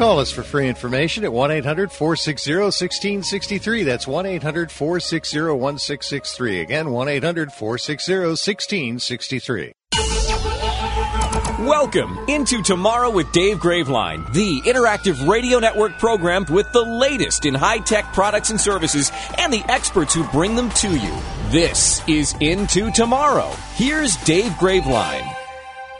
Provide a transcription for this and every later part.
Call us for free information at 1 800 460 1663. That's 1 800 460 1663. Again, 1 800 460 1663. Welcome into Tomorrow with Dave Graveline, the interactive radio network program with the latest in high tech products and services and the experts who bring them to you. This is Into Tomorrow. Here's Dave Graveline.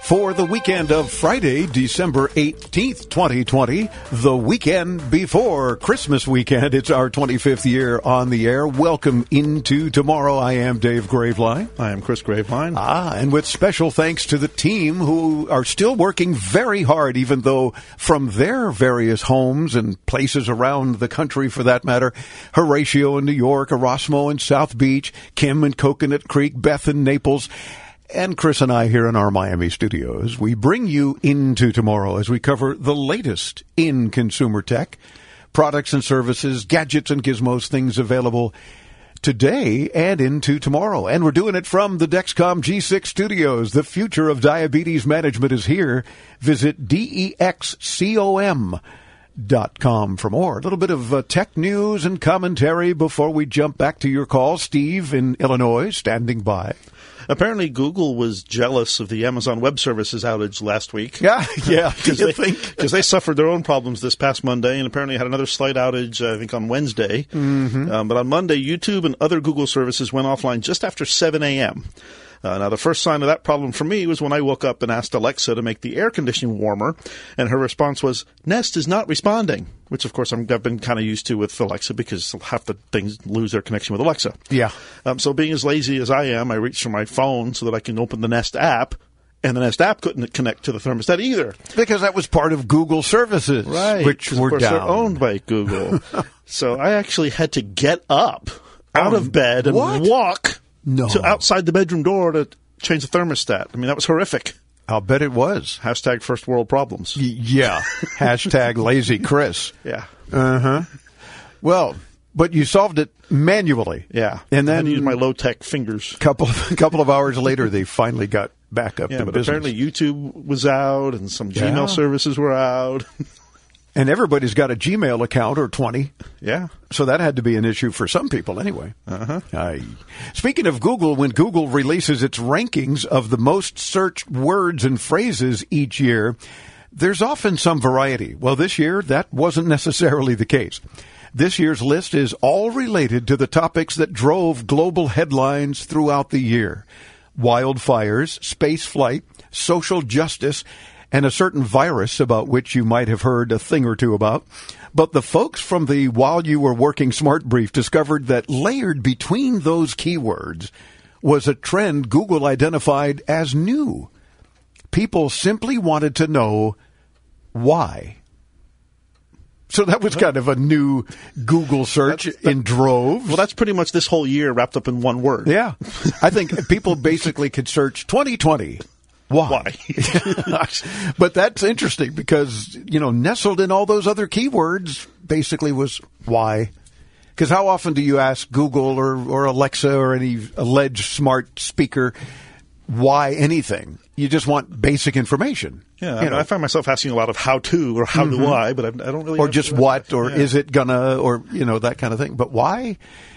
For the weekend of Friday, December 18th, 2020, the weekend before Christmas weekend. It's our 25th year on the air. Welcome into tomorrow. I am Dave Graveline. I am Chris Graveline. Ah, and with special thanks to the team who are still working very hard, even though from their various homes and places around the country for that matter, Horatio in New York, Erasmo in South Beach, Kim in Coconut Creek, Beth in Naples, and Chris and I here in our Miami studios, we bring you into tomorrow as we cover the latest in consumer tech, products and services, gadgets and gizmos, things available today and into tomorrow. And we're doing it from the Dexcom G6 studios. The future of diabetes management is here. Visit DEXCOM. Dot com for more. A little bit of uh, tech news and commentary before we jump back to your call. Steve in Illinois standing by. Apparently, Google was jealous of the Amazon Web Services outage last week. Yeah, yeah. Because they, they suffered their own problems this past Monday, and apparently had another slight outage. I think on Wednesday. Mm-hmm. Um, but on Monday, YouTube and other Google services went offline just after 7 a.m. Uh, now, the first sign of that problem for me was when I woke up and asked Alexa to make the air conditioning warmer, and her response was, Nest is not responding, which of course I'm, I've been kind of used to with Alexa because half the things lose their connection with Alexa. Yeah. Um, so being as lazy as I am, I reached for my phone so that I can open the Nest app, and the Nest app couldn't connect to the thermostat either. Because that was part of Google services, which 'cause were down. They're owned by Google. so I actually had to get up out of bed and what? walk No. to outside the bedroom door to change the thermostat. I mean, that was horrific. I'll bet it was. Hashtag first world problems. Y- Yeah. Hashtag lazy Chris. Yeah. Uh huh. Well, but you solved it manually. Yeah. And I then use my low tech fingers. couple of, couple of hours later, they finally got back up Yeah, to but business. apparently YouTube was out and some Yeah. Gmail services were out. and everybody's got a Gmail account or 20. yeah. So that had to be an issue for some people anyway. Uh-huh. Speaking of Google, when Google releases its rankings of the most searched words and phrases each year, there's often some variety. Well, this year, that wasn't necessarily the case. This year's list is all related to the topics that drove global headlines throughout the year. Wildfires, space flight, social justice, and a certain virus about which you might have heard a thing or two about. But the folks from the While You Were Working Smart Brief discovered that layered between those keywords was a trend Google identified as new. People simply wanted to know why. So that was kind of a new Google search in droves. Well, that's pretty much this whole year wrapped up in one word. Yeah. I think people basically could search 2020. Why? Why? but that's interesting because, you know, nestled in all those other keywords basically was why. Because how often do you ask Google or, or Alexa or any alleged smart speaker why anything? You just want basic information. Yeah, I, You know. I find myself asking a lot of how to or how do mm-hmm. I, but I, I don't really. or just what or Yeah. is it gonna or you know that kind of thing but why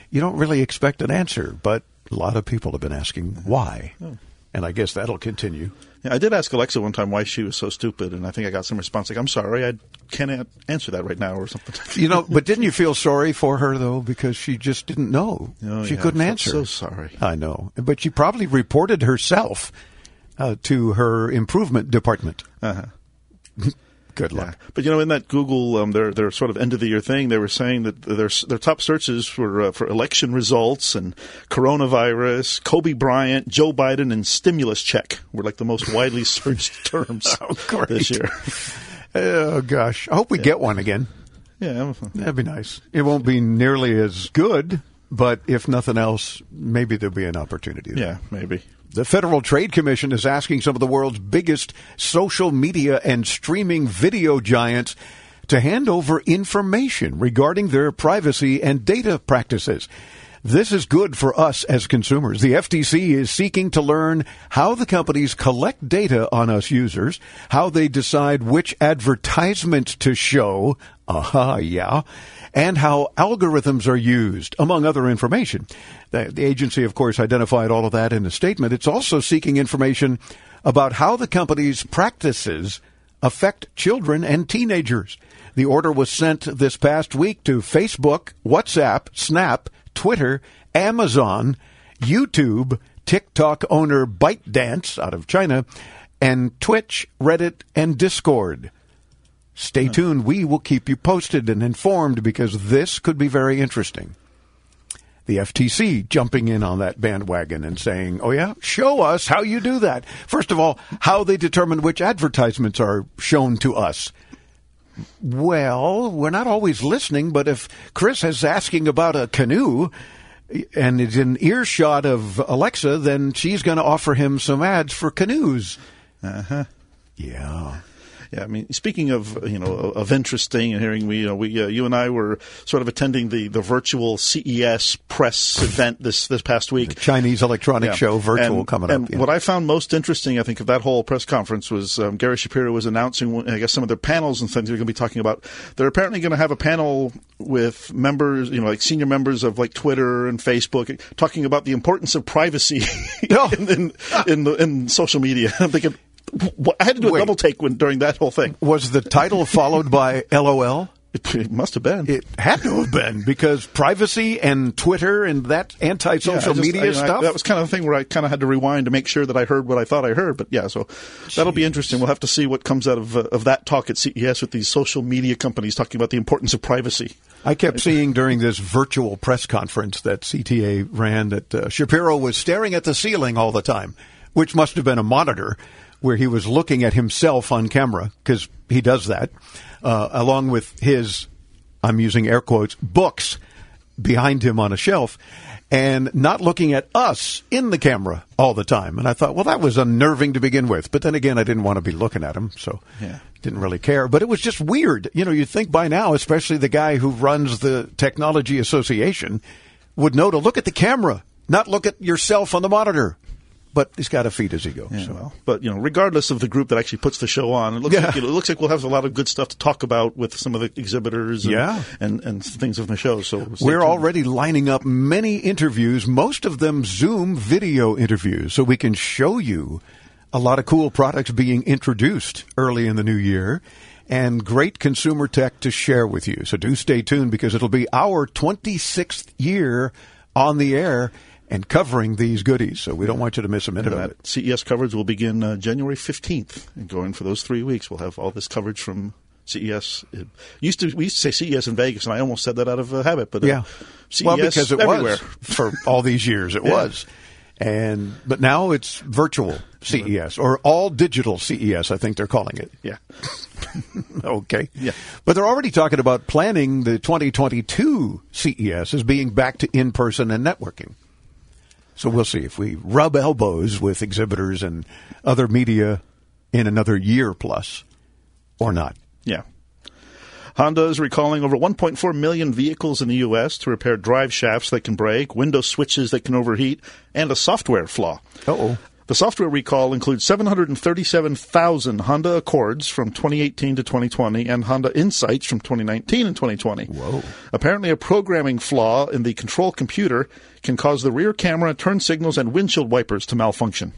you don't really expect an answer but a lot of people have been asking why hmm. And I guess that'll continue. Yeah, I did ask Alexa one time why she was so stupid, and I think I got some response like, "I'm sorry, I can't answer that right now," or something. you know, but didn't you feel sorry for her though because she just didn't know? Oh, she yeah, couldn't I answer. so sorry. I know, but she probably reported herself uh, to her improvement department. Uh-huh. Good Yeah. luck. But you know, in that Google, um, their their sort of end of the year thing, they were saying that their their top searches were uh, for election results and coronavirus, Kobe Bryant, Joe Biden, and stimulus check were like the most widely searched terms Oh, this year. Oh gosh, I hope we get one again. Yeah, That'd be nice. It won't be nearly as good, but if nothing else, maybe there'll be an opportunity. there. yeah, maybe. The Federal Trade Commission is asking some of the world's biggest social media and streaming video giants to hand over information regarding their privacy and data practices. This is good for us as consumers. The FTC is seeking to learn how the companies collect data on us users, how they decide which advertisement to show, aha, yeah, and how algorithms are used, among other information. The, the agency, of course, identified all of that in a statement. It's also seeking information about how the company's practices affect children and teenagers. The order was sent this past week to Facebook, WhatsApp, Snap, Twitter, Amazon, YouTube, TikTok owner ByteDance out of China, and Twitch, Reddit, and Discord. Stay hmm. tuned. We will keep you posted and informed because this could be very interesting. The FTC jumping in on that bandwagon and saying, oh, yeah, show us how you do that. First of all, how they determine which advertisements are shown to us. Well, we're not always listening, but if Chris is asking about a canoe and is in earshot of Alexa, then she's going to offer him some ads for canoes. Uh huh. Yeah. Yeah, I mean, speaking of you know of interesting and hearing we you know we uh, you and I were sort of attending the, the virtual CES press event this this past week. Chinese electronic Yeah. show virtual and, coming and up. yeah. what I found most interesting, I think, of that whole press conference was um, Gary Shapiro was announcing, I guess, some of their panels and things they're going to be talking about. They're apparently going to have a panel with members, you know, like senior members of like Twitter and Facebook, talking about the importance of privacy Oh. in, in, in, the, in social media. I'm thinking, I had to do a Wait. double take when during that whole thing. Was the title followed by LOL? It, it must have been. It had to have been because privacy and Twitter and that anti-social just- media I- you know, I- stuff. that was kind of the thing where I kind of had to rewind to make sure that I heard what I thought I heard. But yeah, so that'll be interesting. We'll have to see what comes out of uh, of that talk at CES with these social media companies talking about the importance of privacy. I kept seeing during this virtual press conference that CTA ran that uh, Shapiro was staring at the ceiling all the time, which must have been a monitor where he was looking at himself on camera because he does that, uh, along with his, I'm using air quotes, books behind him on a shelf. And not looking at us in the camera all the time. And I thought, well, that was unnerving to begin with. But then again, I didn't want to be looking at him, so Yeah. didn't really care. But it was just weird. You know, you'd think by now, especially the guy who runs the Technology Association, would know to look at the camera, not look at yourself on the monitor. But he's got to feed his ego. Yeah, so. well, but you know, regardless of the group that actually puts the show on, it looks, Yeah. like, it looks like we'll have a lot of good stuff to talk about with some of the exhibitors, and, Yeah. and and things of the show. So We're tuned. already lining up many interviews, most of them Zoom video interviews, so we can show you a lot of cool products being introduced early in the new year and great consumer tech to share with you. So do stay tuned because it'll be our 26th year on the air and covering these goodies. So we don't want you to miss a minute of that it. CES coverage will begin uh, January 15th and going for those three weeks. We'll have all this coverage from CES. It used to we used to say CES in Vegas, and I almost said that out of uh, habit. But uh, Yeah. CES well, because it everywhere. was for all these years. It Yeah. was. And but now it's virtual CES or all digital CES, I think they're calling it. Yeah, Okay. Yeah. But they're already talking about planning the 2022 CES as being back to in person and networking. So we'll see if we rub elbows with exhibitors and other media in another year plus or not. yeah. Honda is recalling over 1.4 million vehicles in the U.S. to repair drive shafts that can break, window switches that can overheat, and a software flaw. Uh-oh. The software recall includes 737,000 Honda Accords from 2018 to 2020 and Honda Insights from 2019 and 2020. Whoa. Apparently, a programming flaw in the control computer can cause the rear camera, turn signals, and windshield wipers to malfunction.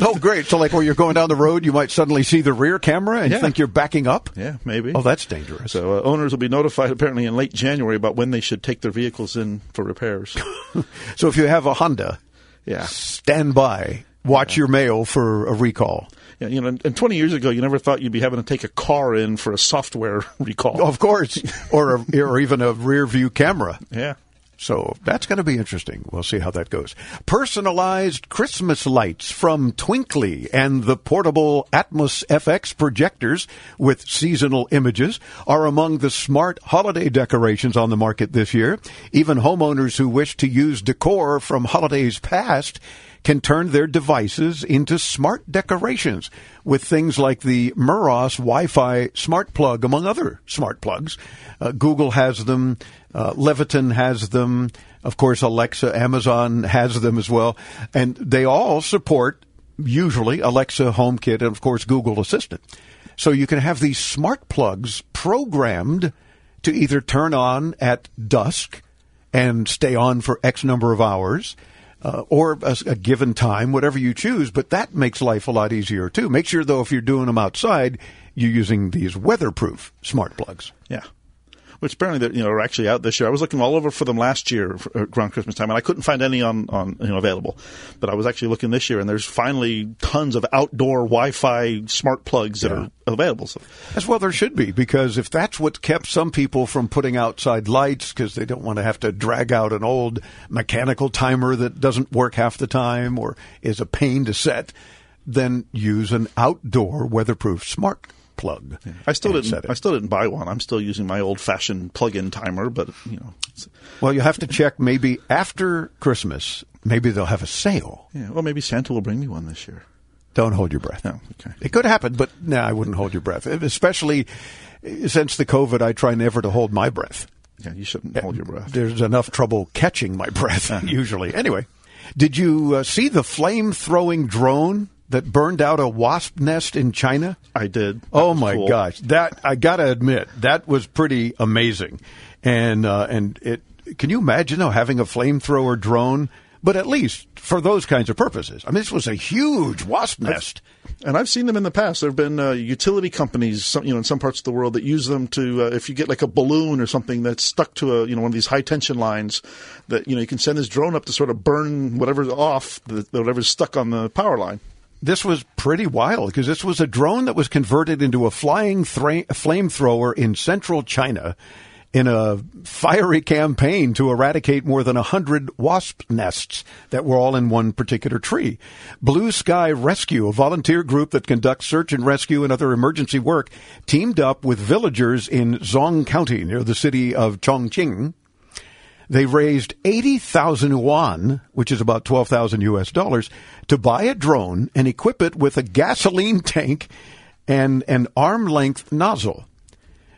Oh, great. So, like, when you're going down the road, you might suddenly see the rear camera and Yeah. think you're backing up? Yeah, maybe. Oh, that's dangerous. So uh, owners will be notified apparently in late January about when they should take their vehicles in for repairs. So, if you have a Honda, yeah. stand by. Watch your mail for a recall. yeah. You know, and 20 years ago, you never thought you'd be having to take a car in for a software recall. Of course. or, a, or even a rear view camera. Yeah. So that's going to be interesting. We'll see how that goes. Personalized Christmas lights from Twinkly and the portable Atmos FX projectors with seasonal images are among the smart holiday decorations on the market this year. Even homeowners who wish to use decor from holidays past can turn their devices into smart decorations with things like the Meross Wi-Fi smart plug, among other smart plugs. Uh, Google has them. Uh, Leviton has them. Of course, Alexa, Amazon has them as well. And they all support, usually, Alexa, HomeKit, and of course, Google Assistant. So you can have these smart plugs programmed to either turn on at dusk and stay on for X number of hours, uh, or a, a given time, whatever you choose. But that makes life a lot easier too. Make sure though, if you're doing them outside, you're using these weatherproof smart plugs. Yeah. Which apparently they're, you know are actually out this year. I was looking all over for them last year uh, around Christmas time, and I couldn't find any on, on you know available. But I was actually looking this year, and there's finally tons of outdoor Wi-Fi smart plugs that Yeah. are available. So As well, there should be because if that's what kept some people from putting outside lights because they don't want to have to drag out an old mechanical timer that doesn't work half the time or is a pain to set, then use an outdoor weatherproof smart plug. I still didn't. I still didn't buy one. I'm still using my old-fashioned plug-in timer, but you know, Well, you have to check maybe after Christmas. Maybe they'll have a sale. yeah. Well, maybe Santa will bring me one this year. Don't hold your breath. Oh, okay. It could happen, but no, I wouldn't hold your breath. Especially since the COVID, I try never to hold my breath. Yeah, you shouldn't hold your breath. There's enough trouble catching my breath usually. Anyway, did you uh, see the flame throwing drone that burned out a wasp nest in China? I did. That Oh my cool. gosh, that I gotta admit that was pretty amazing, and uh, and it. Can you imagine though having a flamethrower drone? But at least for those kinds of purposes. I mean, this was a huge wasp nest. And I've seen them in the past. There have been uh, utility companies, some, you know, in some parts of the world that use them to, uh, if you get like a balloon or something that's stuck to a, you know, one of these high tension lines, that you know you can send this drone up to sort of burn whatever's off, the, whatever's stuck on the power line. This was pretty wild because this was a drone that was converted into a flying thra- flamethrower in central China in a fiery campaign to eradicate more than a hundred wasp nests that were all in one particular tree. Blue Sky Rescue, a volunteer group that conducts search and rescue and other emergency work, teamed up with villagers in Zhong County near the city of Chongqing. They raised 80,000 yuan, which is about 12,000 US dollars, to buy a drone and equip it with a gasoline tank and an arm length nozzle.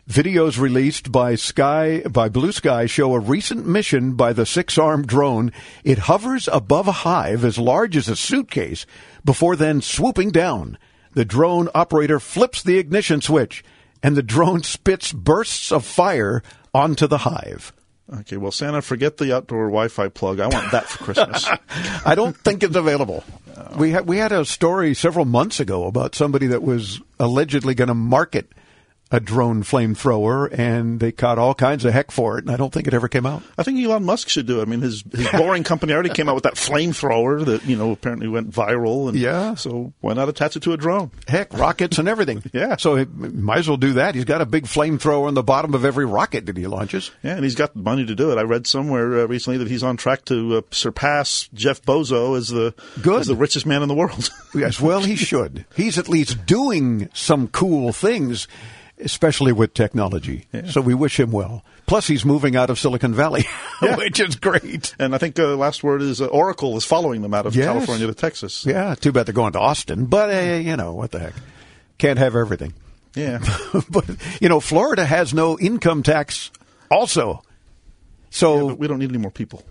Videos released by Sky by Blue Sky show a recent mission by the six-armed drone. It hovers above a hive as large as a suitcase before then swooping down. The drone operator flips the ignition switch and the drone spits bursts of fire onto the hive. Okay, well, Santa, forget the outdoor Wi-Fi plug. I want that for Christmas. I don't think it's available. We had we had a story several months ago about somebody that was allegedly going to market a drone flamethrower, and they caught all kinds of heck for it, and I don't think it ever came out. I think Elon Musk should do it. I mean, his his boring company already came out with that flamethrower that you know apparently went viral, and Yeah. So why not attach it to a drone? Heck, rockets and everything. Yeah. So he might as well do that. He's got a big flamethrower on the bottom of every rocket that he launches. Yeah, and he's got money to do it. I read somewhere uh, recently that he's on track to uh, surpass Jeff Bozo as the Good. as the richest man in the world. Yes, well, he should. He's at least doing some cool things, especially with technology. So we wish him well. Plus, he's moving out of Silicon Valley, which is great. and I think uh, last word is uh, Oracle is following them out of Yes. California to Texas. Yeah, too bad they're going to Austin, but uh, you know what the heck, can't have everything. Yeah. but you know, Florida has no income tax, also. So But we don't need any more people.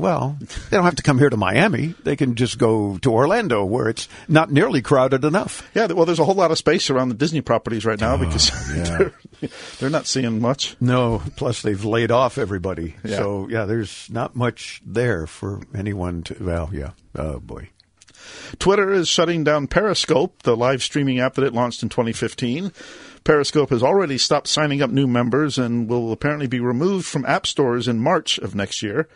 Well, they don't have to come here to Miami. They can just go to Orlando, where it's not nearly crowded enough. Yeah, well, there's a whole lot of space around the Disney properties right now oh, because Oh, yeah. they're, they're not seeing much. No, plus they've laid off everybody. Yeah. So yeah, there's not much there for anyone to. Well, yeah. Oh boy. Twitter is shutting down Periscope, the live streaming app that it launched in 2015. Periscope has already stopped signing up new members and will apparently be removed from app stores in March of next year.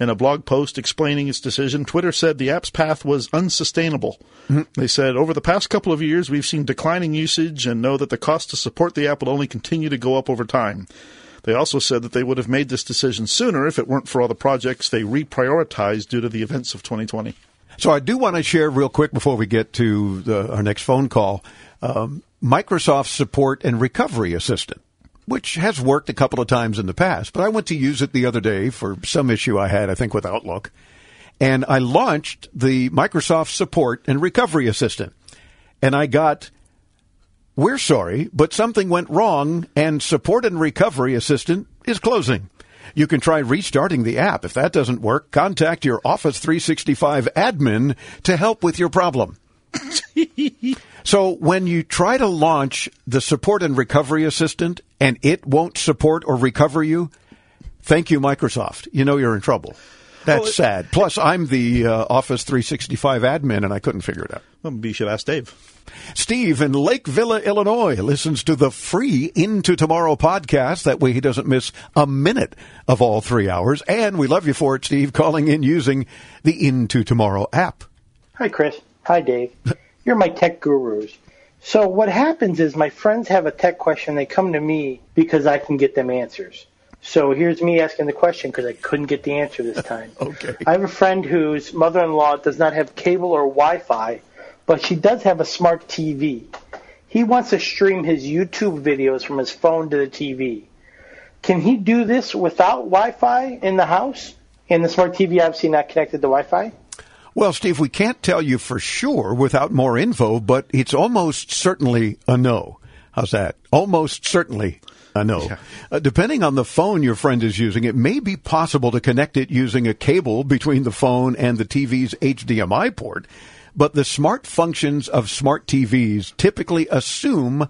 In a blog post explaining its decision, Twitter said the app's path was unsustainable. Mm-hmm. They said, over the past couple of years, we've seen declining usage and know that the cost to support the app will only continue to go up over time. They also said that they would have made this decision sooner if it weren't for all the projects they reprioritized due to the events of 2020. So I do want to share real quick before we get to the, our next phone call. Um, Microsoft Support and Recovery Assistant which has worked a couple of times in the past. But I went to use it the other day for some issue I had, I think, with Outlook. And I launched the Microsoft Support and Recovery Assistant. And I got, we're sorry, but something went wrong and Support and Recovery Assistant is closing. You can try restarting the app. If that doesn't work, contact your Office 365 admin to help with your problem. so when you try to launch the support and recovery assistant and it won't support or recover you, thank you, Microsoft. You know you're in trouble. That's well, sad. Plus, I'm the uh, Office 365 admin, and I couldn't figure it out. Well, maybe you should ask Dave. Steve in Lake Villa, Illinois, listens to the free Into Tomorrow podcast. That way, he doesn't miss a minute of all three hours. And we love you for it, Steve, calling in using the Into Tomorrow app. Hi, Chris. Hi, Dave. You're my tech gurus. So what happens is my friends have a tech question. They come to me because I can get them answers. So here's me asking the question because I couldn't get the answer this time. okay. I have a friend whose mother-in-law does not have cable or Wi-Fi, but she does have a smart TV. He wants to stream his YouTube videos from his phone to the TV. Can he do this without Wi-Fi in the house? And the smart TV obviously not connected to Wi-Fi? Well, Steve, we can't tell you for sure without more info, but it's almost certainly a no. How's that? Almost certainly a no. Yeah. Uh, depending on the phone your friend is using, it may be possible to connect it using a cable between the phone and the TV's HDMI port, but the smart functions of smart TVs typically assume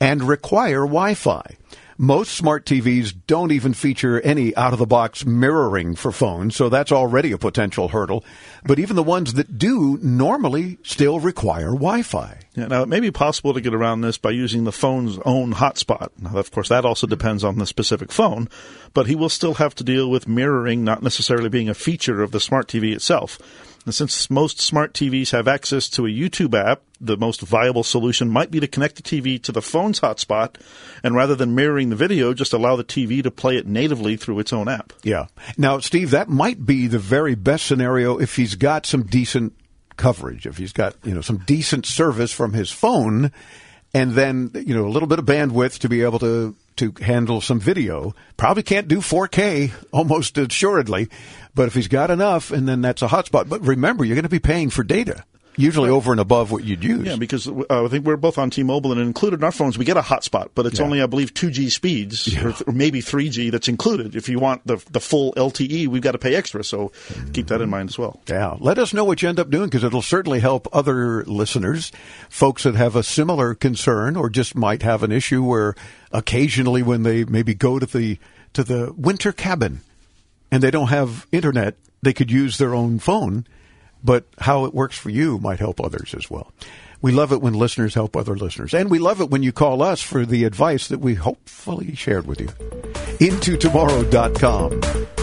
and require Wi-Fi. Most smart TVs don't even feature any out of the box mirroring for phones, so that's already a potential hurdle. But even the ones that do normally still require Wi Fi. Yeah, now, it may be possible to get around this by using the phone's own hotspot. Now, of course, that also depends on the specific phone, but he will still have to deal with mirroring not necessarily being a feature of the smart TV itself. And since most smart TVs have access to a YouTube app, the most viable solution might be to connect the TV to the phone's hotspot, and rather than mirroring the video, just allow the TV to play it natively through its own app. Yeah. Now, Steve, that might be the very best scenario if he's got some decent coverage, if he's got you know some decent service from his phone, and then you know a little bit of bandwidth to be able to to handle some video. Probably can't do 4K, almost assuredly, but if he's got enough, and then that's a hotspot. But remember, you're going to be paying for data. Usually over and above what you'd use. Yeah, because uh, I think we're both on T-Mobile, and included in our phones, we get a hotspot, but it's yeah. only, I believe, 2G speeds, yeah. or, th- or, maybe 3G that's included. If you want the the full LTE, we've got to pay extra, so mm-hmm. keep that in mind as well. Yeah, let us know what you end up doing, because it'll certainly help other listeners, folks that have a similar concern, or just might have an issue where occasionally when they maybe go to the to the winter cabin and they don't have internet, they could use their own phone but how it works for you might help others as well. We love it when listeners help other listeners. And we love it when you call us for the advice that we hopefully shared with you. IntoTomorrow.com.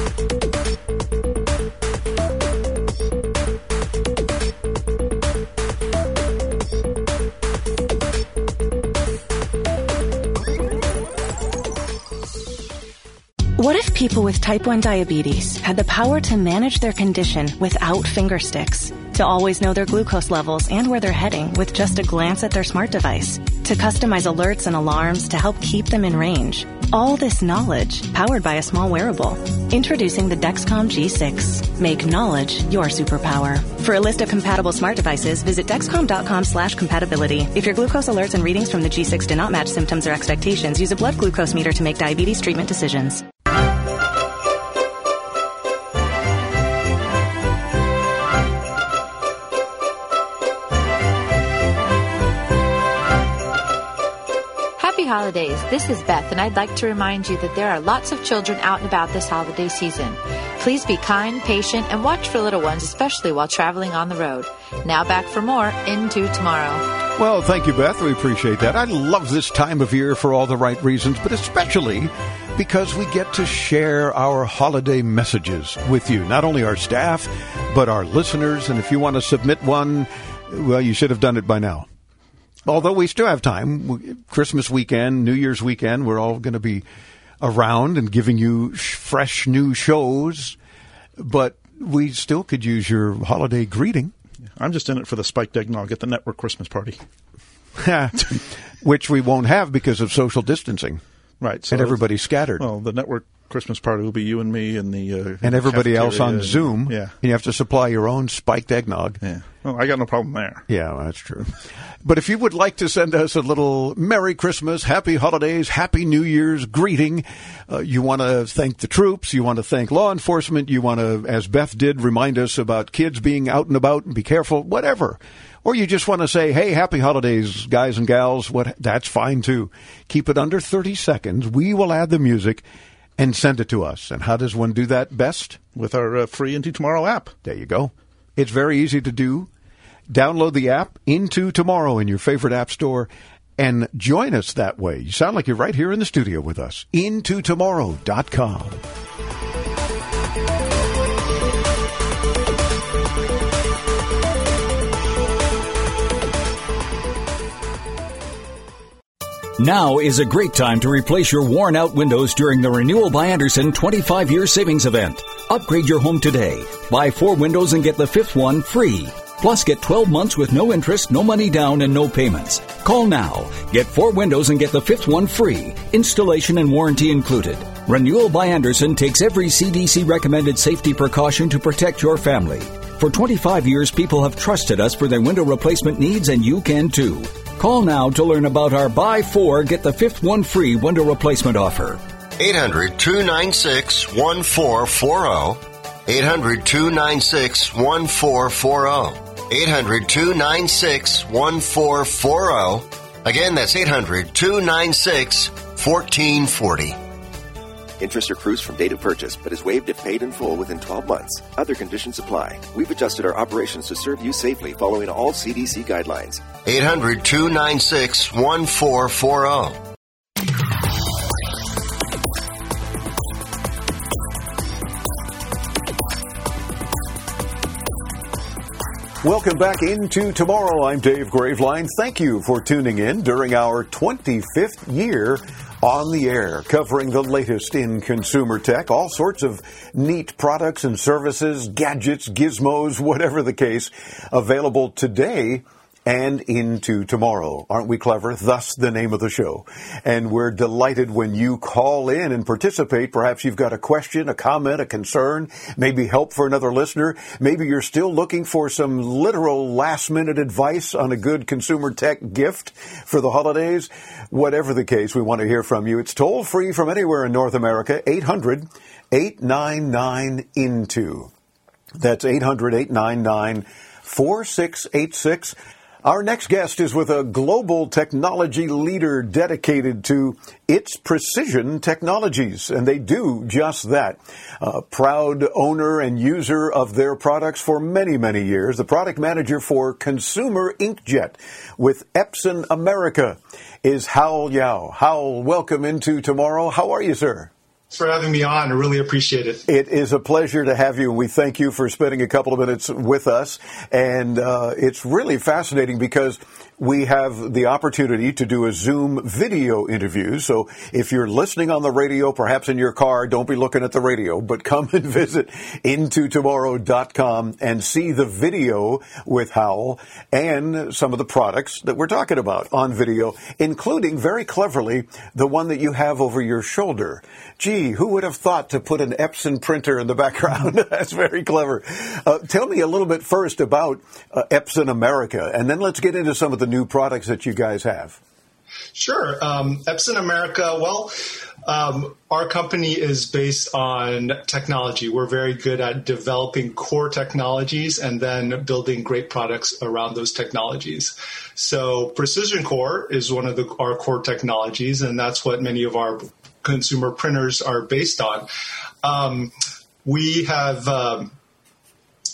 What if people with type 1 diabetes had the power to manage their condition without finger sticks? To always know their glucose levels and where they're heading with just a glance at their smart device? To customize alerts and alarms to help keep them in range? All this knowledge powered by a small wearable. Introducing the Dexcom G6. Make knowledge your superpower. For a list of compatible smart devices, visit dexcom.com slash compatibility. If your glucose alerts and readings from the G6 do not match symptoms or expectations, use a blood glucose meter to make diabetes treatment decisions. Holidays. This is Beth, and I'd like to remind you that there are lots of children out and about this holiday season. Please be kind, patient, and watch for little ones, especially while traveling on the road. Now back for more Into Tomorrow. Well, thank you, Beth. We appreciate that. I love this time of year for all the right reasons, but especially because we get to share our holiday messages with you. Not only our staff, but our listeners. And if you want to submit one, well, you should have done it by now. Although we still have time, Christmas weekend, New Year's weekend, we're all going to be around and giving you fresh new shows, but we still could use your holiday greeting. I'm just in it for the spiked eggnog at the network Christmas party. Which we won't have because of social distancing. Right. So and everybody's scattered. Well, the network Christmas party will be you and me and the uh, and everybody else on and, Zoom. Yeah, and you have to supply your own spiked eggnog. Yeah, well, I got no problem there. Yeah, well, that's true. but if you would like to send us a little Merry Christmas, Happy Holidays, Happy New Year's greeting, uh, you want to thank the troops, you want to thank law enforcement, you want to, as Beth did, remind us about kids being out and about and be careful, whatever or you just want to say, "Hey, happy holidays, guys and gals." What that's fine too. Keep it under 30 seconds. We will add the music and send it to us. And how does one do that best? With our uh, free Into Tomorrow app. There you go. It's very easy to do. Download the app Into Tomorrow in your favorite app store and join us that way. You sound like you're right here in the studio with us. IntoTomorrow.com. Now is a great time to replace your worn out windows during the Renewal by Andersen 25 year savings event. Upgrade your home today. Buy four windows and get the fifth one free. Plus, get 12 months with no interest, no money down, and no payments. Call now. Get four windows and get the fifth one free. Installation and warranty included. Renewal by Andersen takes every CDC recommended safety precaution to protect your family. For 25 years, people have trusted us for their window replacement needs, and you can too. Call now to learn about our buy four, get the fifth one free window replacement offer. 800 296 1440. 800 296 1440. 800 296 1440. Again, that's 800 296 1440. Interest accrues from date of purchase, but is waived if paid in full within 12 months. Other conditions apply. We've adjusted our operations to serve you safely following all CDC guidelines. 800 296 1440. Welcome back into tomorrow. I'm Dave Graveline. Thank you for tuning in during our 25th year on the air, covering the latest in consumer tech, all sorts of neat products and services, gadgets, gizmos, whatever the case, available today and into tomorrow. Aren't we clever? Thus the name of the show. And we're delighted when you call in and participate. Perhaps you've got a question, a comment, a concern, maybe help for another listener. Maybe you're still looking for some literal last minute advice on a good consumer tech gift for the holidays. Whatever the case, we want to hear from you. It's toll free from anywhere in North America, 800 899 INTO. That's 800 899 4686. Our next guest is with a global technology leader dedicated to its precision technologies, and they do just that. A proud owner and user of their products for many, many years, the product manager for Consumer Inkjet with Epson America is Hal Yao. Hal, welcome into tomorrow. How are you, sir? For having me on. I really appreciate it. It is a pleasure to have you, we thank you for spending a couple of minutes with us. And uh, it's really fascinating because we have the opportunity to do a Zoom video interview. So if you're listening on the radio, perhaps in your car, don't be looking at the radio, but come and visit intotomorrow.com and see the video with Hal and some of the products that we're talking about on video, including very cleverly the one that you have over your shoulder. Gee, who would have thought to put an Epson printer in the background? That's very clever. Uh, tell me a little bit first about uh, Epson America, and then let's get into some of the new products that you guys have. Sure. Um, Epson America, well, Um, our company is based on technology. We're very good at developing core technologies and then building great products around those technologies. So Precision Core is one of the, our core technologies, and that's what many of our consumer printers are based on. Um, we have um,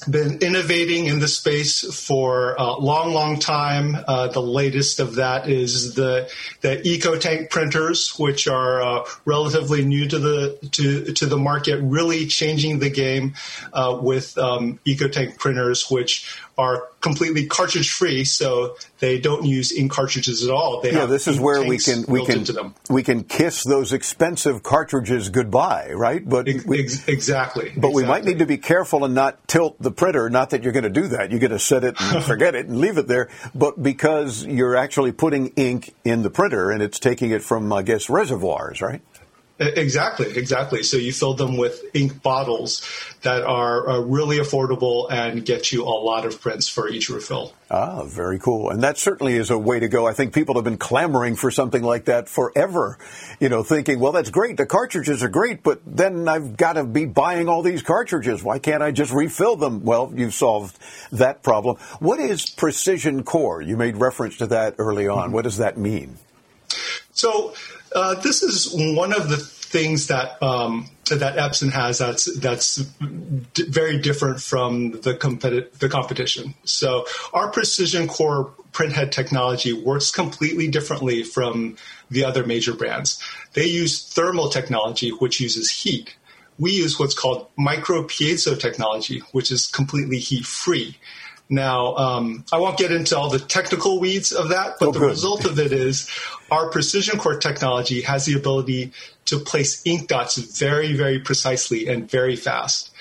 been innovating in the space for a long, long time. Uh, the latest of that is the the EcoTank printers, which are uh, relatively new to the to to the market, really changing the game uh, with um, EcoTank printers, which are completely cartridge free, so they don't use ink cartridges at all. They yeah, this is where we can we can we can kiss those expensive cartridges goodbye, right? But we, Ex- exactly. But exactly. we might need to be careful and not tilt the printer. Not that you're going to do that. You're going to set it and forget it and leave it there. But because you're actually putting ink in the printer and it's taking it from, I guess, reservoirs, right? Exactly, exactly. So you fill them with ink bottles that are uh, really affordable and get you a lot of prints for each refill. Ah, very cool. And that certainly is a way to go. I think people have been clamoring for something like that forever, you know, thinking, well, that's great. The cartridges are great, but then I've got to be buying all these cartridges. Why can't I just refill them? Well, you've solved that problem. What is precision core? You made reference to that early on. Mm-hmm. What does that mean? So, uh, this is one of the things that um, that Epson has that's that's d- very different from the competi- the competition. So our precision core printhead technology works completely differently from the other major brands. They use thermal technology, which uses heat. We use what's called micro piezo technology, which is completely heat free. Now, um, I won't get into all the technical weeds of that, but oh, the good. result of it is our precision core technology has the ability to place ink dots very, very precisely and very fast.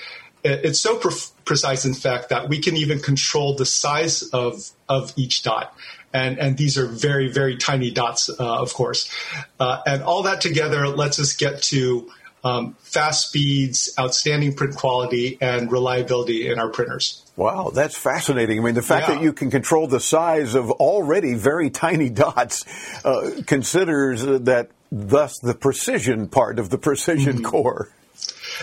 It's so pre- precise, in fact, that we can even control the size of, of each dot. And, and these are very, very tiny dots, uh, of course. Uh, and all that together lets us get to um, fast speeds, outstanding print quality, and reliability in our printers. Wow, that's fascinating. I mean, the fact yeah. that you can control the size of already very tiny dots uh, considers that thus the precision part of the precision mm-hmm. core.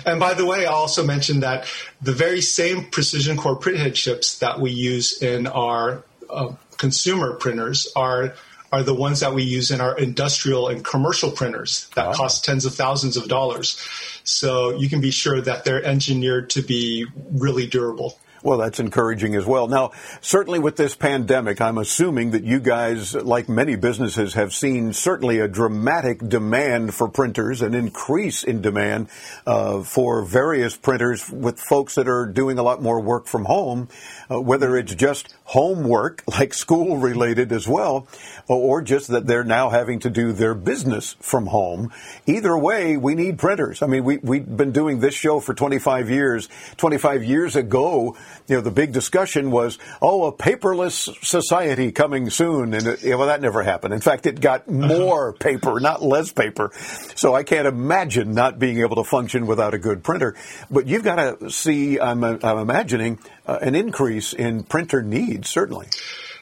And by the way, I also mentioned that the very same precision core printhead chips that we use in our uh, consumer printers are are the ones that we use in our industrial and commercial printers that oh. cost tens of thousands of dollars. So you can be sure that they're engineered to be really durable. Well, that's encouraging as well. Now, certainly with this pandemic, I'm assuming that you guys, like many businesses, have seen certainly a dramatic demand for printers, an increase in demand uh, for various printers with folks that are doing a lot more work from home, uh, whether it's just homework, like school related as well, or just that they're now having to do their business from home. Either way, we need printers. I mean, we, we've been doing this show for 25 years. 25 years ago, you know, the big discussion was, oh, a paperless society coming soon. And it, well, that never happened. In fact, it got more paper, not less paper. So I can't imagine not being able to function without a good printer. But you've got to see, I'm, I'm imagining, uh, an increase in printer needs, certainly.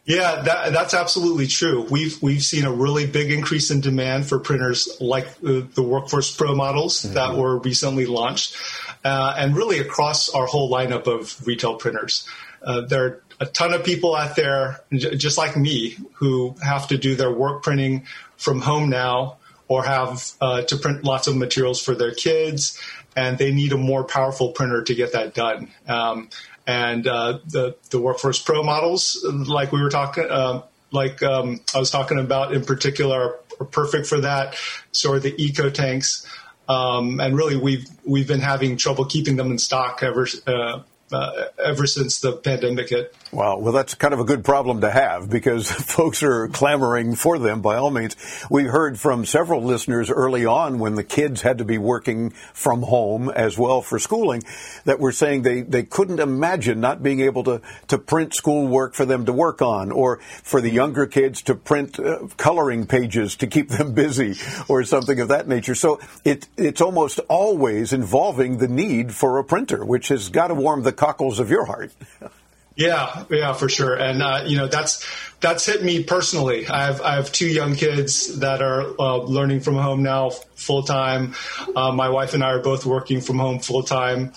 Yeah, that, that's absolutely true. We've we've seen a really big increase in demand for printers like the, the Workforce Pro models mm-hmm. that were recently launched, uh, and really across our whole lineup of retail printers. Uh, there are a ton of people out there, j- just like me, who have to do their work printing from home now, or have uh, to print lots of materials for their kids, and they need a more powerful printer to get that done. Um, and uh, the the Workforce Pro models, like we were talking, uh, like um, I was talking about in particular, are perfect for that. So are the EcoTanks, um, and really we've we've been having trouble keeping them in stock ever uh, uh, ever since the pandemic hit. Wow. Well, that's kind of a good problem to have because folks are clamoring for them by all means. We heard from several listeners early on when the kids had to be working from home as well for schooling that were saying they, they couldn't imagine not being able to, to print schoolwork for them to work on or for the younger kids to print uh, coloring pages to keep them busy or something of that nature. So it, it's almost always involving the need for a printer, which has got to warm the cockles of your heart. Yeah, yeah, for sure. And uh, you know, that's that's hit me personally. I have I have two young kids that are uh, learning from home now full time. Uh, my wife and I are both working from home full time,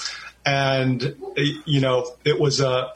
and you know, it was a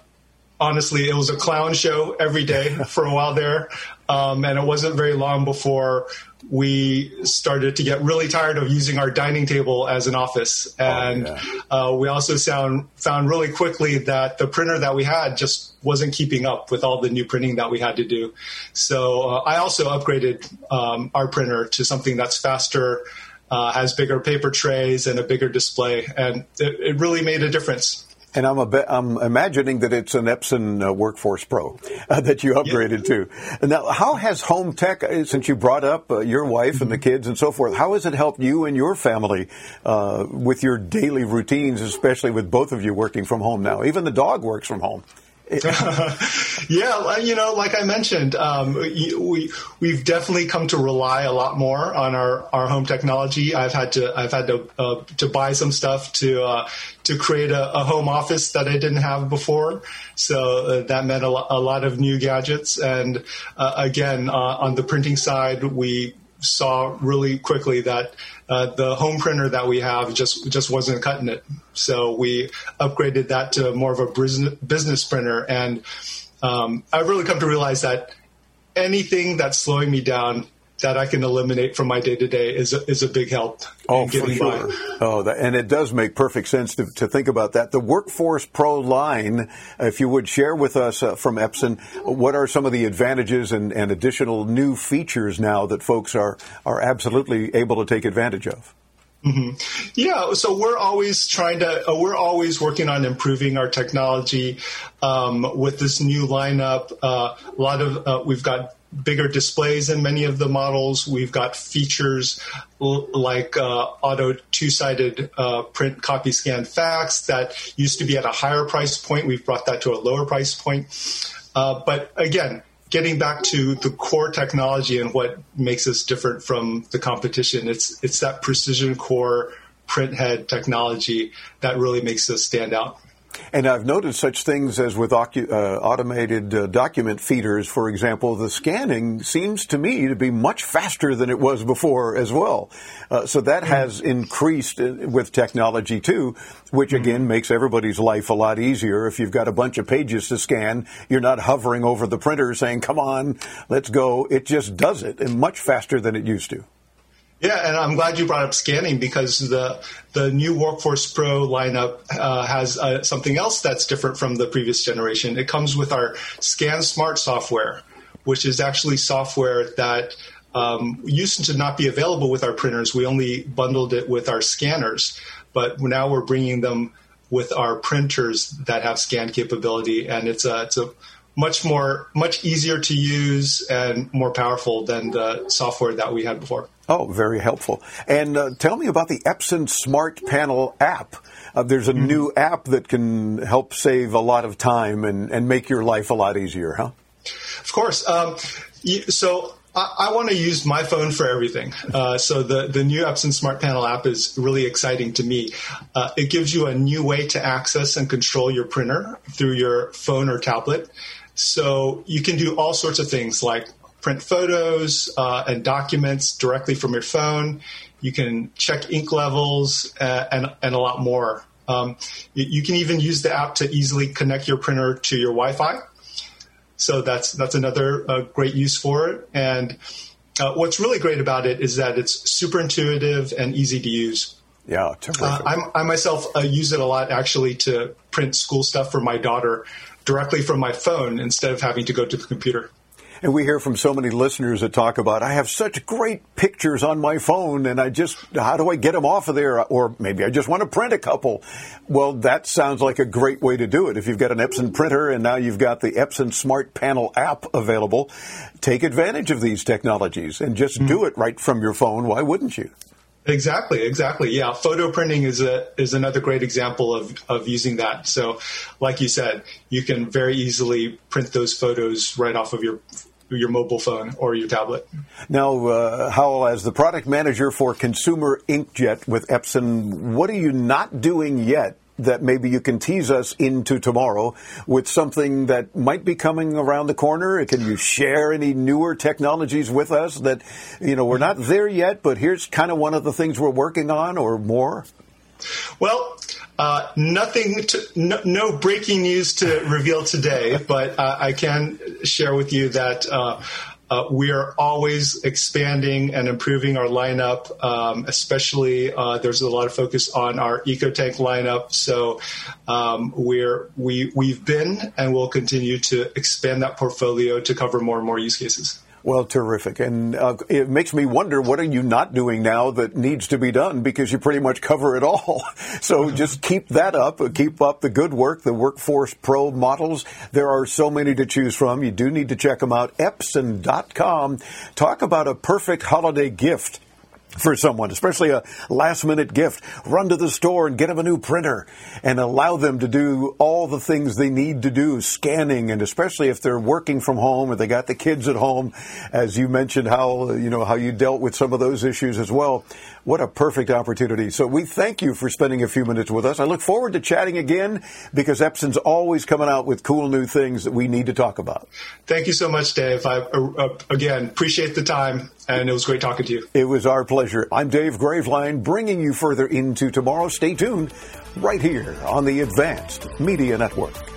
honestly, it was a clown show every day for a while there. Um, and it wasn't very long before we started to get really tired of using our dining table as an office. Oh, and oh, yeah. uh, we also sound, found really quickly that the printer that we had just wasn't keeping up with all the new printing that we had to do. So uh, I also upgraded um, our printer to something that's faster. Uh, has bigger paper trays and a bigger display, and it, it really made a difference. And I'm, a, I'm imagining that it's an Epson uh, Workforce Pro uh, that you upgraded yeah. to. Now, how has home tech, uh, since you brought up uh, your wife and the mm-hmm. kids and so forth, how has it helped you and your family uh, with your daily routines, especially with both of you working from home now? Even the dog works from home. yeah, you know, like I mentioned, um, we we've definitely come to rely a lot more on our, our home technology. I've had to I've had to uh, to buy some stuff to uh, to create a, a, home office that I didn't have before. So uh, that meant a, lo- a, lot of new gadgets. And uh, again, uh, on the printing side, we saw really quickly that uh, the home printer that we have just just wasn't cutting it. So we upgraded that to more of a business printer, and um, I've really come to realize that anything that's slowing me down that I can eliminate from my day to day is a, is a big help. Oh, for sure. By. Oh, that, and it does make perfect sense to, to think about that. The Workforce Pro line, if you would share with us uh, from Epson, what are some of the advantages and, and additional new features now that folks are are absolutely able to take advantage of? Mm-hmm. Yeah, so we're always trying to, uh, we're always working on improving our technology um, with this new lineup. Uh, a lot of, uh, we've got bigger displays in many of the models. We've got features l- like uh, auto two-sided uh, print copy scan fax that used to be at a higher price point. We've brought that to a lower price point. Uh, but again, getting back to the core technology and what makes us different from the competition, it's it's that precision core print head technology that really makes us stand out. And I've noted such things as with ocu- uh, automated uh, document feeders, for example, the scanning seems to me to be much faster than it was before as well. Uh, so that mm has increased uh, with technology too, which mm again makes everybody's life a lot easier. If you've got a bunch of pages to scan, you're not hovering over the printer saying, come on, let's go. It just does it and much faster than it used to. Yeah, and I'm glad you brought up scanning because the the new Workforce Pro lineup uh, has uh, something else that's different from the previous generation. It comes with our Scan Smart software, which is actually software that um, used to not be available with our printers. We only bundled it with our scanners, but now we're bringing them with our printers that have scan capability, and it's a it's a much more much easier to use and more powerful than the software that we had before. Oh, very helpful. And uh, tell me about the Epson Smart Panel app. Uh, there's a mm-hmm. new app that can help save a lot of time and, and make your life a lot easier, huh? Of course. Um, so I, I want to use my phone for everything. Uh, so the, the new Epson Smart Panel app is really exciting to me. Uh, it gives you a new way to access and control your printer through your phone or tablet. So you can do all sorts of things like print photos uh, and documents directly from your phone. You can check ink levels uh, and, and a lot more. Um, you, you, can even use the app to easily connect your printer to your Wi-Fi. So that's that's another uh, great use for it. And uh, what's really great about it is that it's super intuitive and easy to use. Yeah, uh, i myself uh, use it a lot actually to print school stuff for my daughter directly from my phone instead of having to go to the computer. And we hear from so many listeners that talk about, I have such great pictures on my phone and I just, how do I get them off of there? Or maybe I just want to print a couple. Well, that sounds like a great way to do it. If you've got an Epson printer and now you've got the Epson Smart Panel app available, take advantage of these technologies and just mm-hmm. do it right from your phone. Why wouldn't you? Exactly, exactly. Yeah, photo printing is a is another great example of of using that. So, like you said, you can very easily print those photos right off of your your mobile phone or your tablet. Now, uh, Hal, as the product manager for Consumer Inkjet with Epson, what are you not doing yet that maybe you can tease us into tomorrow with something that might be coming around the corner? Can you share any newer technologies with us that, you know, we're not there yet, but here's kind of one of the things we're working on or more? Well, uh, nothing, to, no, no, breaking news to reveal today, but uh, I can share with you that uh, uh, we are always expanding and improving our lineup, um, especially uh, there's a lot of focus on our EcoTank lineup. So um, we're, we, we've been and will continue to expand that portfolio to cover more and more use cases. Well, terrific. And uh, it makes me wonder what are you not doing now that needs to be done because you pretty much cover it all. so just keep that up. Keep up the good work, the Workforce Pro models. There are so many to choose from. You do need to check them out. Epson.com. Talk about a perfect holiday gift for someone, especially a last minute gift. Run to the store and get them a new printer and allow them to do all the things they need to do, scanning, and especially if they're working from home or they got the kids at home, as you mentioned how, you know, how you dealt with some of those issues as well. What a perfect opportunity. So we thank you for spending a few minutes with us. I look forward to chatting again because Epson's always coming out with cool new things that we need to talk about. Thank you so much, Dave. I, uh, again, appreciate the time and it was great talking to you. It was our pleasure. I'm Dave Graveline, bringing you further into tomorrow. Stay tuned right here on the Advanced Media Network.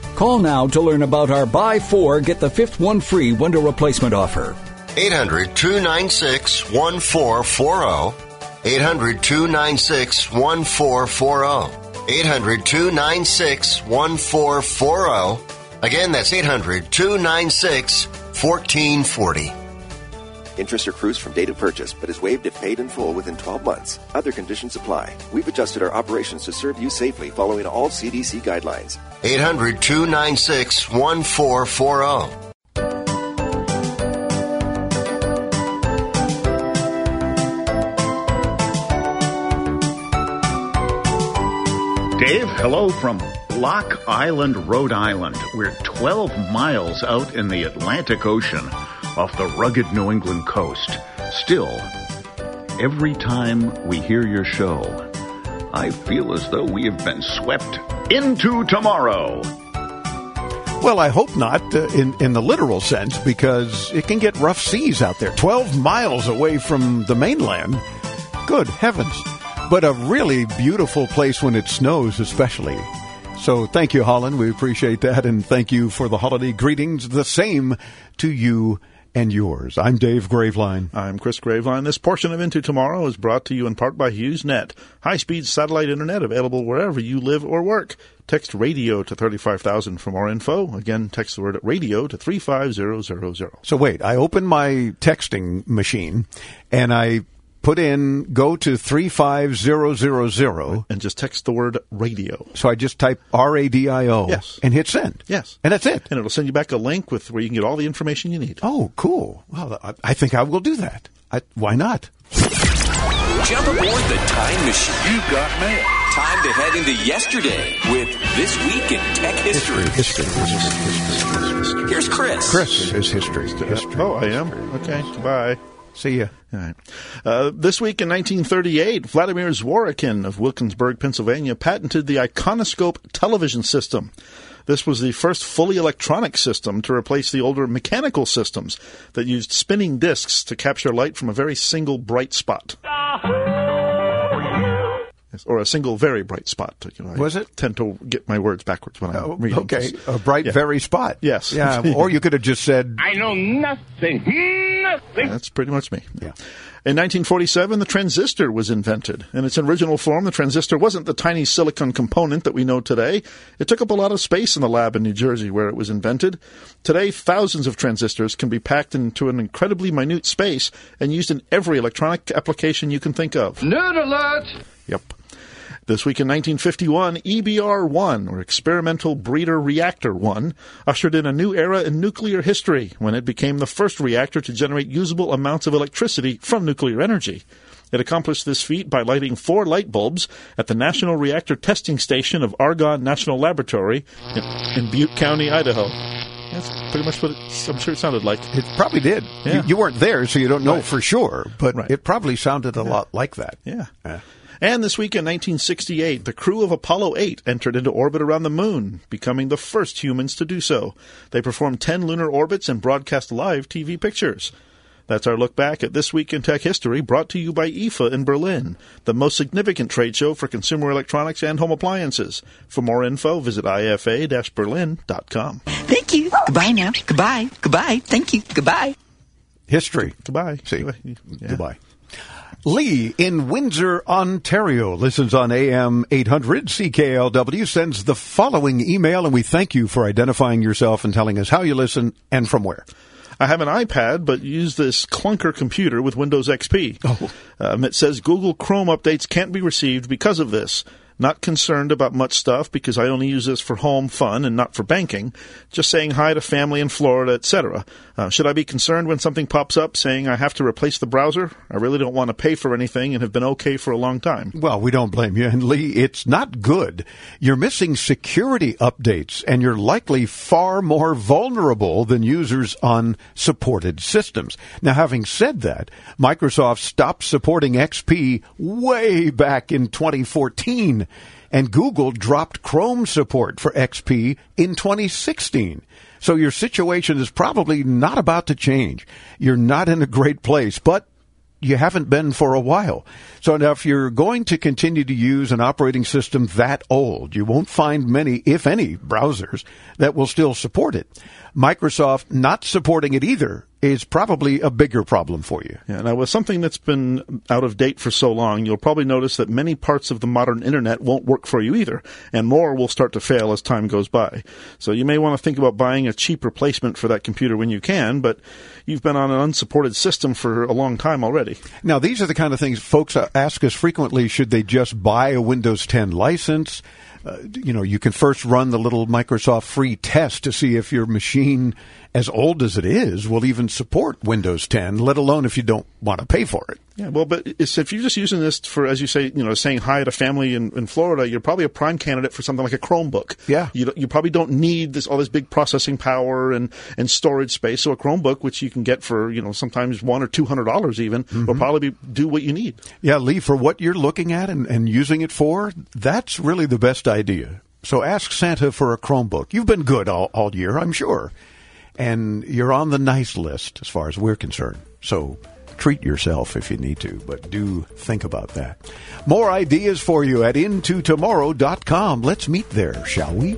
Call now to learn about our buy four, get the fifth one free window replacement offer. 800 296 1440. 800 296 1440. 800 296 1440. Again, that's 800 296 1440. Interest accrues from date of purchase, but is waived if paid in full within 12 months. Other conditions apply. We've adjusted our operations to serve you safely following all CDC guidelines. 800 296 1440. Dave, hello from Block Island, Rhode Island. We're 12 miles out in the Atlantic Ocean off the rugged New England coast. Still, every time we hear your show, I feel as though we have been swept into tomorrow. Well, I hope not uh, in, in the literal sense because it can get rough seas out there. 12 miles away from the mainland. Good heavens. But a really beautiful place when it snows, especially. So thank you, Holland. We appreciate that. And thank you for the holiday greetings. The same to you and yours. I'm Dave Graveline. I'm Chris Graveline. This portion of Into Tomorrow is brought to you in part by HughesNet, high-speed satellite internet available wherever you live or work. Text radio to 35000 for more info. Again, text the word radio to 35000. So wait, I open my texting machine and I put in go to 35000 and just text the word radio. So I just type R A D I O yes. and hit send. Yes. And that's it. And it'll send you back a link with where you can get all the information you need. Oh, cool. Well, I think I will do that. I, why not? Jump aboard the time machine. You got mail. Time to head into yesterday with This Week in Tech History. History. history. Here's Chris. Chris is history. history. Oh, I am? Okay. Bye. See ya. All right. Uh, this week in 1938, Vladimir Zworykin of Wilkinsburg, Pennsylvania, patented the iconoscope television system. This was the first fully electronic system to replace the older mechanical systems that used spinning discs to capture light from a very single bright spot. Yes, or a single very bright spot. You know, was I it? Tend to get my words backwards when I'm oh, reading. Okay, this. a bright yeah. very spot. Yes. Yeah. or you could have just said, "I know nothing, That's pretty much me. Yeah. In 1947, the transistor was invented. In its original form, the transistor wasn't the tiny silicon component that we know today. It took up a lot of space in the lab in New Jersey where it was invented. Today, thousands of transistors can be packed into an incredibly minute space and used in every electronic application you can think of. Nerd alert! Yep. This week in 1951, EBR 1, or Experimental Breeder Reactor 1, ushered in a new era in nuclear history when it became the first reactor to generate usable amounts of electricity from nuclear energy. It accomplished this feat by lighting four light bulbs at the National Reactor Testing Station of Argonne National Laboratory in, in Butte County, Idaho. That's pretty much what it, I'm sure it sounded like. It probably did. Yeah. You, you weren't there, so you don't know Right. for sure, but Right. it probably sounded a lot like that. Yeah. And this week in 1968, the crew of Apollo 8 entered into orbit around the moon, becoming the first humans to do so. They performed 10 lunar orbits and broadcast live TV pictures. That's our look back at This Week in Tech History, brought to you by IFA in Berlin, the most significant trade show for consumer electronics and home appliances. For more info, visit ifa-berlin.com. Thank you. Goodbye now. Goodbye. Goodbye. Thank you. Goodbye. History. Goodbye. See. Goodbye. Lee in Windsor, Ontario, listens on AM 800 CKLW, sends the following email, and we thank you for identifying yourself and telling us how you listen and from where. I have an iPad, but use this clunker computer with Windows XP. Oh. Um, it says Google Chrome updates can't be received because of this. Not concerned about much stuff because I only use this for home fun and not for banking. Just saying hi to family in Florida, etc. Uh, should I be concerned when something pops up saying I have to replace the browser? I really don't want to pay for anything and have been okay for a long time. Well, we don't blame you. And Lee, it's not good. You're missing security updates and you're likely far more vulnerable than users on supported systems. Now, having said that, Microsoft stopped supporting XP way back in 2014 and Google dropped Chrome support for XP in 2016. So your situation is probably not about to change. You're not in a great place, but you haven't been for a while. So now if you're going to continue to use an operating system that old, you won't find many, if any, browsers that will still support it. Microsoft not supporting it either is probably a bigger problem for you. Yeah, now with something that's been out of date for so long, you'll probably notice that many parts of the modern internet won't work for you either, and more will start to fail as time goes by. So you may want to think about buying a cheap replacement for that computer when you can, but you've been on an unsupported system for a long time already. Now, these are the kind of things folks ask us frequently. Should they just buy a Windows 10 license? Uh, you know, you can first run the little Microsoft free test to see if your machine, as old as it is, will even support Windows 10, let alone if you don't want to pay for it. Yeah, well, but it's, if you're just using this for, as you say, you know, saying hi to family in, in Florida, you're probably a prime candidate for something like a Chromebook. Yeah. You, you probably don't need this all this big processing power and, and storage space. So a Chromebook, which you can get for you know sometimes one or two hundred dollars even, will mm-hmm. probably be, do what you need. Yeah, Lee, for what you're looking at and, and using it for, that's really the best idea. So ask Santa for a Chromebook. You've been good all, all year, I'm sure. And you're on the nice list as far as we're concerned. So treat yourself if you need to, but do think about that. More ideas for you at intotomorrow.com. Let's meet there, shall we?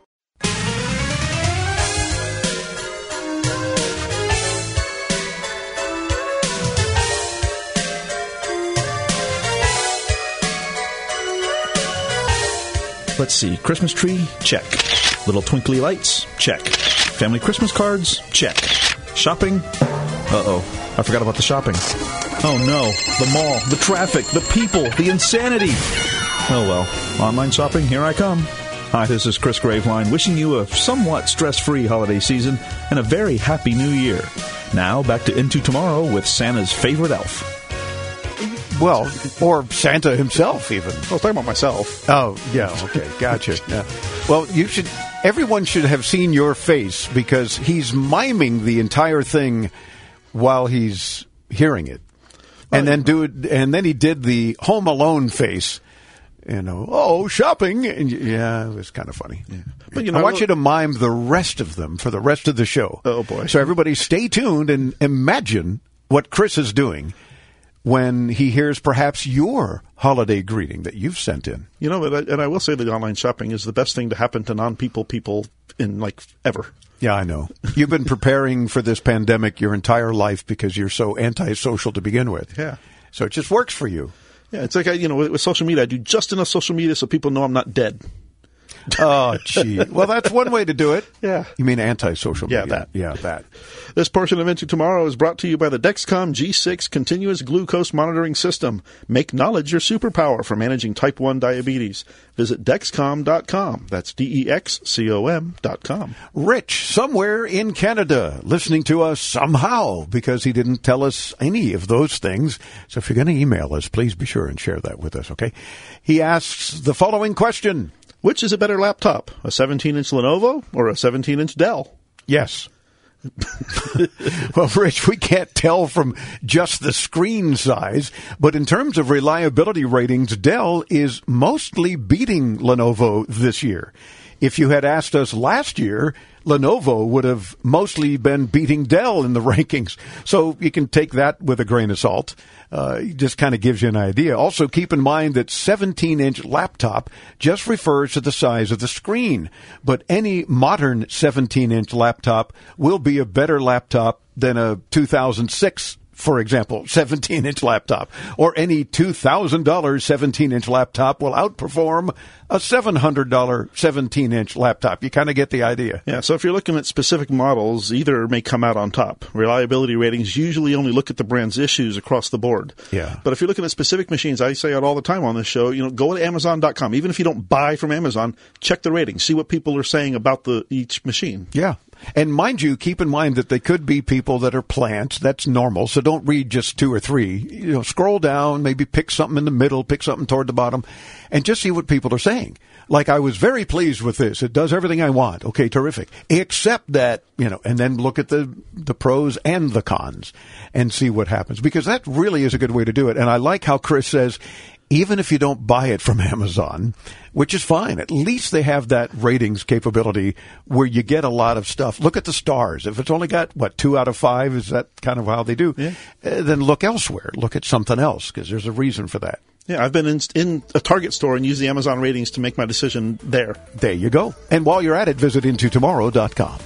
Let's see. Christmas tree? Check. Little twinkly lights? Check. Family Christmas cards? Check. Shopping? Uh oh. I forgot about the shopping. Oh no. The mall, the traffic, the people, the insanity. Oh well. Online shopping, here I come. Hi, this is Chris Graveline wishing you a somewhat stress free holiday season and a very happy new year. Now, back to Into Tomorrow with Santa's favorite elf. Well, or Santa himself, even. I was talking about myself. Oh, yeah, okay, gotcha. Yeah. Well, you should. Everyone should have seen your face because he's miming the entire thing while he's hearing it, and then do it. And then he did the Home Alone face. You know, oh, shopping, and yeah, it was kind of funny. But, you know, I want you to mime the rest of them for the rest of the show. Oh boy! So everybody, stay tuned and imagine what Chris is doing when he hears perhaps your holiday greeting that you've sent in. You know, but I, and I will say that online shopping is the best thing to happen to non-people people in like ever. Yeah, I know. You've been preparing for this pandemic your entire life because you're so antisocial to begin with. Yeah. So it just works for you. Yeah, it's like I, you know, with, with social media, I do just enough social media so people know I'm not dead. Oh, gee. well, that's one way to do it. Yeah. You mean anti-social media? Yeah, that. Yeah, that. This portion of Into Tomorrow is brought to you by the Dexcom G6 Continuous Glucose Monitoring System. Make knowledge your superpower for managing type 1 diabetes. Visit Dexcom.com. That's D E X C O M.com. Rich, somewhere in Canada, listening to us somehow because he didn't tell us any of those things. So if you're going to email us, please be sure and share that with us, okay? He asks the following question Which is a better laptop, a 17 inch Lenovo or a 17 inch Dell? Yes. well, Rich, we can't tell from just the screen size, but in terms of reliability ratings, Dell is mostly beating Lenovo this year. If you had asked us last year, Lenovo would have mostly been beating Dell in the rankings. So you can take that with a grain of salt. Uh, it just kind of gives you an idea. Also, keep in mind that 17 inch laptop just refers to the size of the screen, but any modern 17 inch laptop will be a better laptop than a 2006 for example, 17 inch laptop, or any $2,000 17 inch laptop will outperform a $700 17 inch laptop. You kind of get the idea. Yeah, so if you're looking at specific models, either may come out on top. Reliability ratings usually only look at the brand's issues across the board. Yeah. But if you're looking at specific machines, I say it all the time on this show, you know, go to Amazon.com. Even if you don't buy from Amazon, check the ratings, see what people are saying about the each machine. Yeah. And mind you, keep in mind that they could be people that are plants. That's normal. So don't read just two or three. You know, scroll down, maybe pick something in the middle, pick something toward the bottom, and just see what people are saying. Like, I was very pleased with this. It does everything I want. Okay, terrific. Except that, you know, and then look at the, the pros and the cons and see what happens. Because that really is a good way to do it. And I like how Chris says, even if you don't buy it from Amazon, which is fine, at least they have that ratings capability where you get a lot of stuff. Look at the stars. If it's only got, what, two out of five, is that kind of how they do? Yeah. Uh, then look elsewhere. Look at something else because there's a reason for that. Yeah, I've been in, in a Target store and used the Amazon ratings to make my decision there. There you go. And while you're at it, visit intotomorrow.com.